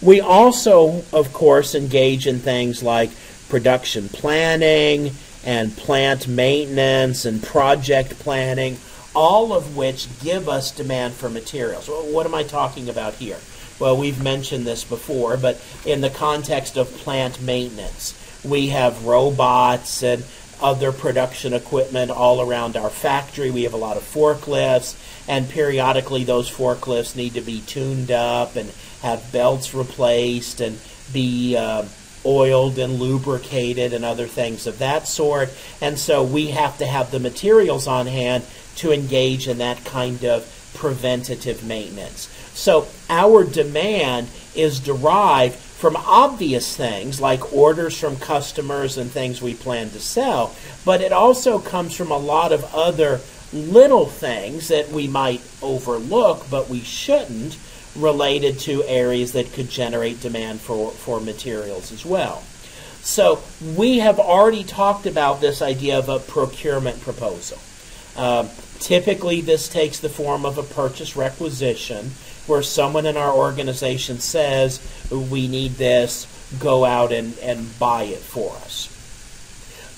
We also, of course, engage in things like production planning and plant maintenance and project planning, all of which give us demand for materials. What am I talking about here? Well, we've mentioned this before, but in the context of plant maintenance we have robots and other production equipment all around our factory. We have a lot of forklifts, and periodically those forklifts need to be tuned up and have belts replaced and be uh, oiled and lubricated and other things of that sort. And so we have to have the materials on hand to engage in that kind of preventative maintenance. So our demand is derived from obvious things like orders from customers and things we plan to sell, but it also comes from a lot of other little things that we might overlook, but we shouldn't, related to areas that could generate demand for, for materials as well. So we have already talked about this idea of a procurement proposal. Um, typically, this takes the form of a purchase requisition where someone in our organization says, We need this, go out and, and buy it for us.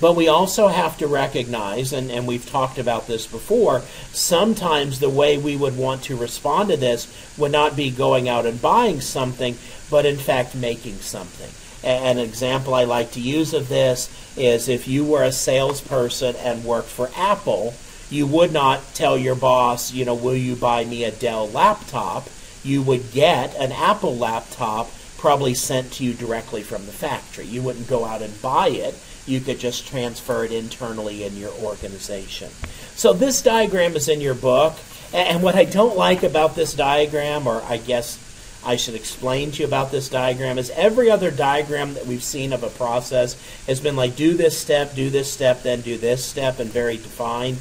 But we also have to recognize, and, and we've talked about this before, sometimes the way we would want to respond to this would not be going out and buying something, but in fact making something. An example I like to use of this is if you were a salesperson and worked for Apple, you would not tell your boss, you know, will you buy me a Dell laptop? You would get an Apple laptop probably sent to you directly from the factory. You wouldn't go out and buy it you could just transfer it internally in your organization. So this diagram is in your book. And what I don't like about this diagram, or I guess I should explain to you about this diagram, is every other diagram that we've seen of a process has been like do this step, do this step, then do this step, and very defined.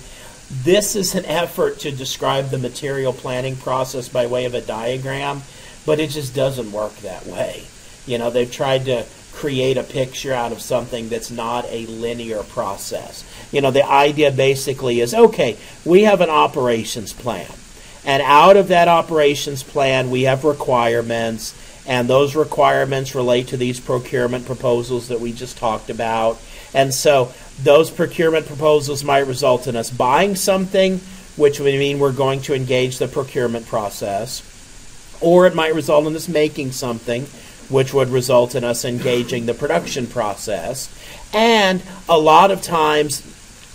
This is an effort to describe the material planning process by way of a diagram, but it just doesn't work that way. You know, they've tried to create a picture out of something that's not a linear process. You know, the idea basically is okay, we have an operations plan. And out of that operations plan, we have requirements, and those requirements relate to these procurement proposals that we just talked about. And so those procurement proposals might result in us buying something, which would mean we're going to engage the procurement process, or it might result in us making something, which would result in us engaging the production process. And a lot of times,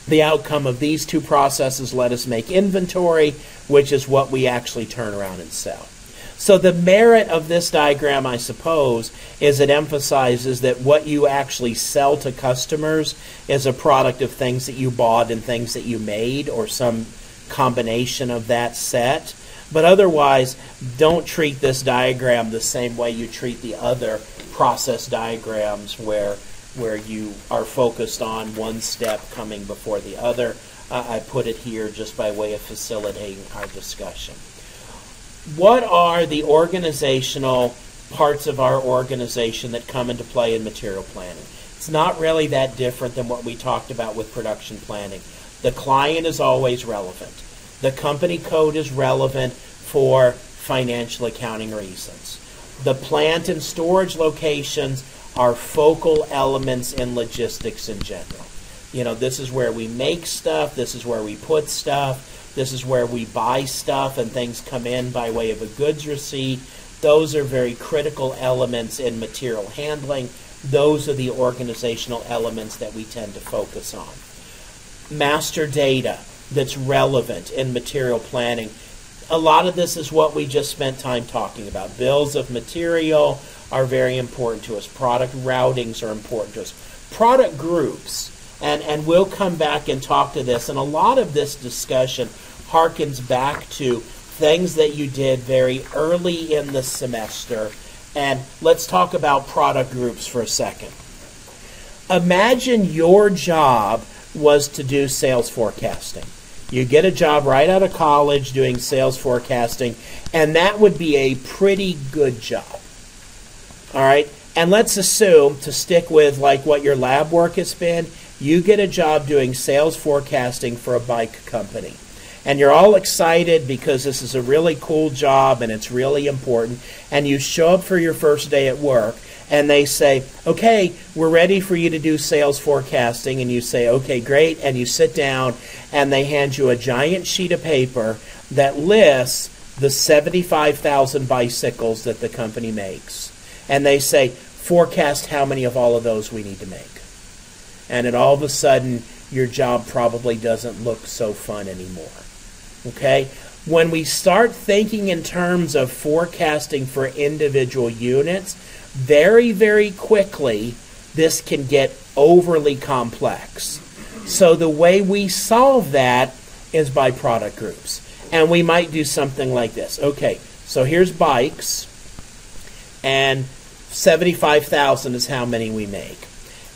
the outcome of these two processes let us make inventory, which is what we actually turn around and sell. So, the merit of this diagram, I suppose, is it emphasizes that what you actually sell to customers is a product of things that you bought and things that you made, or some combination of that set. But otherwise, don't treat this diagram the same way you treat the other process diagrams where where you are focused on one step coming before the other. Uh, I put it here just by way of facilitating our discussion. What are the organizational parts of our organization that come into play in material planning? It's not really that different than what we talked about with production planning. The client is always relevant. The company code is relevant for financial accounting reasons. The plant and storage locations are focal elements in logistics in general. You know, this is where we make stuff, this is where we put stuff, this is where we buy stuff and things come in by way of a goods receipt. Those are very critical elements in material handling. Those are the organizational elements that we tend to focus on. Master data that's relevant in material planning. A lot of this is what we just spent time talking about. Bills of material are very important to us. Product routings are important to us. Product groups, and, and we'll come back and talk to this. And a lot of this discussion harkens back to things that you did very early in the semester. And let's talk about product groups for a second. Imagine your job was to do sales forecasting. You get a job right out of college doing sales forecasting, and that would be a pretty good job. All right? And let's assume, to stick with like what your lab work has been, you get a job doing sales forecasting for a bike company. And you're all excited because this is a really cool job and it's really important. And you show up for your first day at work and they say, okay, we're ready for you to do sales forecasting. And you say, okay, great. And you sit down and they hand you a giant sheet of paper that lists the 75,000 bicycles that the company makes. And they say, forecast how many of all of those we need to make. And then all of a sudden, your job probably doesn't look so fun anymore. Okay? When we start thinking in terms of forecasting for individual units, very, very quickly, this can get overly complex. So the way we solve that is by product groups. And we might do something like this. Okay, so here's bikes, and 75,000 is how many we make.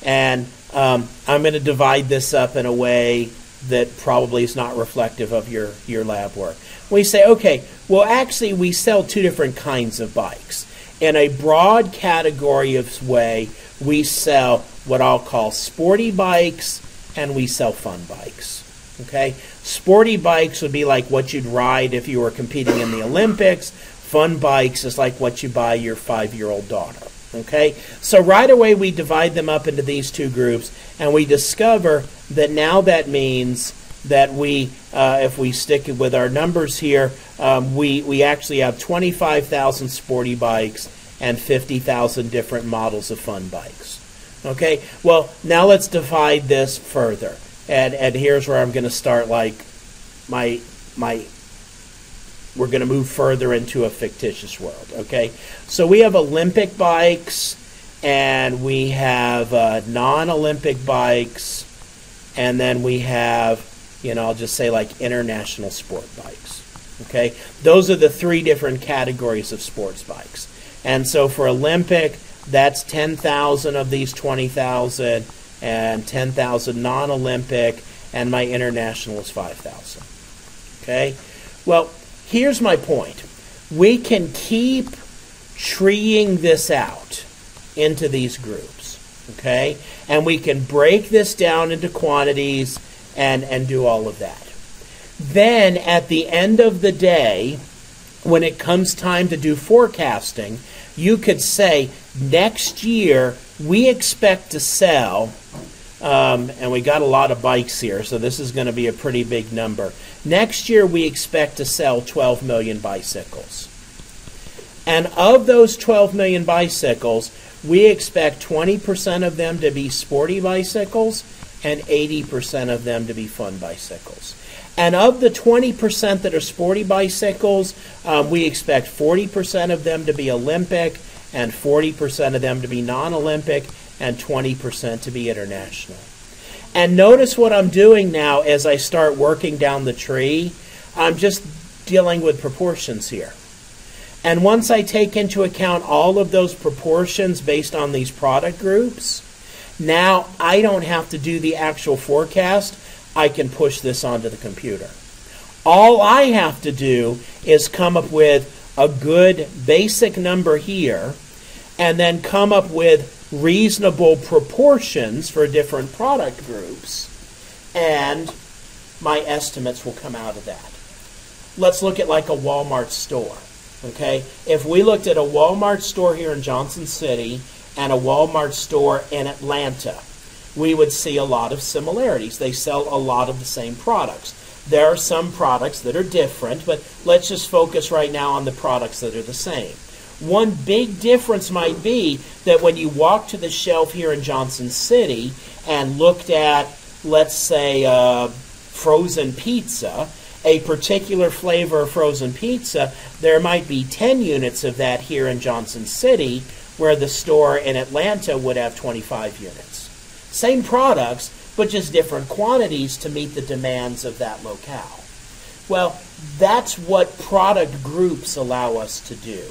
And um, I'm going to divide this up in a way that probably is not reflective of your, your lab work. We say, okay, well, actually, we sell two different kinds of bikes in a broad category of way, we sell what I'll call sporty bikes and we sell fun bikes. Okay? Sporty bikes would be like what you'd ride if you were competing in the Olympics. Fun bikes is like what you buy your five year old daughter. Okay? So right away we divide them up into these two groups and we discover that now that means that we, uh, if we stick with our numbers here, um, we, we actually have 25,000 sporty bikes and 50,000 different models of fun bikes. Okay, well, now let's divide this further. And, and here's where I'm going to start like my, my, we're going to move further into a fictitious world. Okay, so we have Olympic bikes and we have uh, non Olympic bikes, and then we have you know, I'll just say like international sport bikes. Okay, those are the three different categories of sports bikes. And so for Olympic, that's 10,000 of these 20,000 and 10,000 non-Olympic and my international is 5,000. Okay? Well, here's my point. We can keep treeing this out into these groups. Okay? And we can break this down into quantities and, and do all of that. Then at the end of the day, when it comes time to do forecasting, you could say next year we expect to sell, um, and we got a lot of bikes here, so this is going to be a pretty big number. Next year we expect to sell 12 million bicycles. And of those 12 million bicycles, we expect 20% of them to be sporty bicycles and 80% of them to be fun bicycles. And of the 20% that are sporty bicycles, um, we expect 40% of them to be Olympic, and 40% of them to be non Olympic, and 20% to be international. And notice what I'm doing now as I start working down the tree. I'm just dealing with proportions here. And once I take into account all of those proportions based on these product groups, now I don't have to do the actual forecast. I can push this onto the computer. All I have to do is come up with a good basic number here and then come up with reasonable proportions for different product groups and my estimates will come out of that. Let's look at like a Walmart store. Okay? If we looked at a Walmart store here in Johnson City and a Walmart store in Atlanta, we would see a lot of similarities. They sell a lot of the same products. There are some products that are different, but let's just focus right now on the products that are the same. One big difference might be that when you walk to the shelf here in Johnson City and looked at, let's say, uh, frozen pizza, a particular flavor of frozen pizza, there might be 10 units of that here in Johnson City, where the store in Atlanta would have 25 units. Same products, but just different quantities to meet the demands of that locale. Well, that's what product groups allow us to do.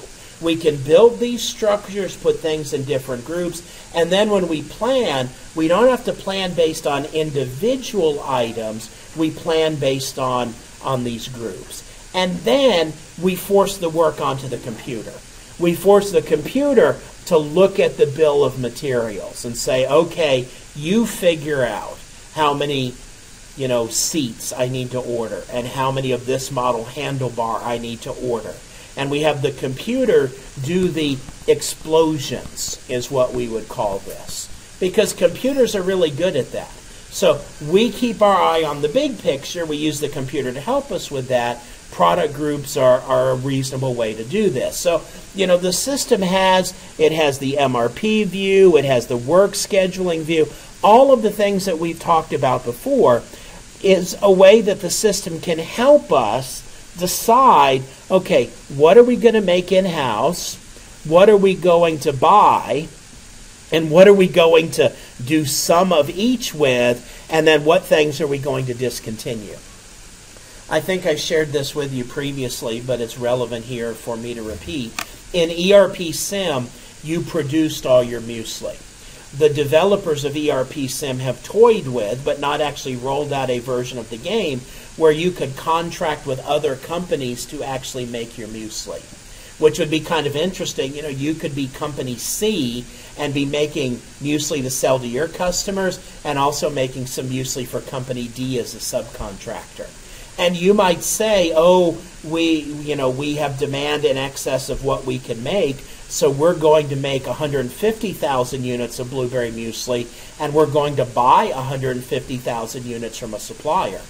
We can build these structures, put things in different groups, and then when we plan, we don't have to plan based on individual items, we plan based on, on these groups. And then we force the work onto the computer. We force the computer to look at the bill of materials and say, okay, you figure out how many you know seats I need to order and how many of this model handlebar I need to order. And we have the computer do the explosions is what we would call this. Because computers are really good at that. So we keep our eye on the big picture. We use the computer to help us with that product groups are, are a reasonable way to do this. So, you know, the system has it has the MRP view, it has the work scheduling view, all of the things that we've talked about before is a way that the system can help us decide, okay, what are we going to make in-house? What are we going to buy? And what are we going to do some of each with? And then what things are we going to discontinue? I think I shared this with you previously, but it's relevant here for me to repeat. In ERP Sim, you produced all your muesli. The developers of ERP Sim have toyed with, but not actually rolled out a version of the game where you could contract with other companies to actually make your muesli, which would be kind of interesting. You know, you could be company C and be making muesli to sell to your customers and also making some muesli for company D as a subcontractor. And you might say, oh, we, you know, we have demand in excess of what we can make, so we're going to make 150,000 units of blueberry muesli, and we're going to buy 150,000 units from a supplier.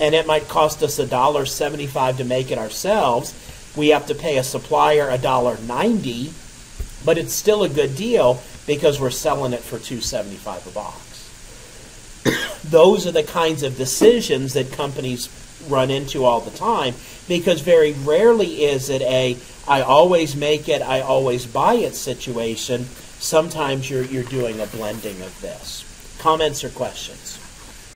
And it might cost us $1.75 to make it ourselves. We have to pay a supplier $1.90, but it's still a good deal because we're selling it for 275 a box. Those are the kinds of decisions that companies run into all the time because very rarely is it a I always make it, I always buy it situation. Sometimes you're, you're doing a blending of this. Comments or questions?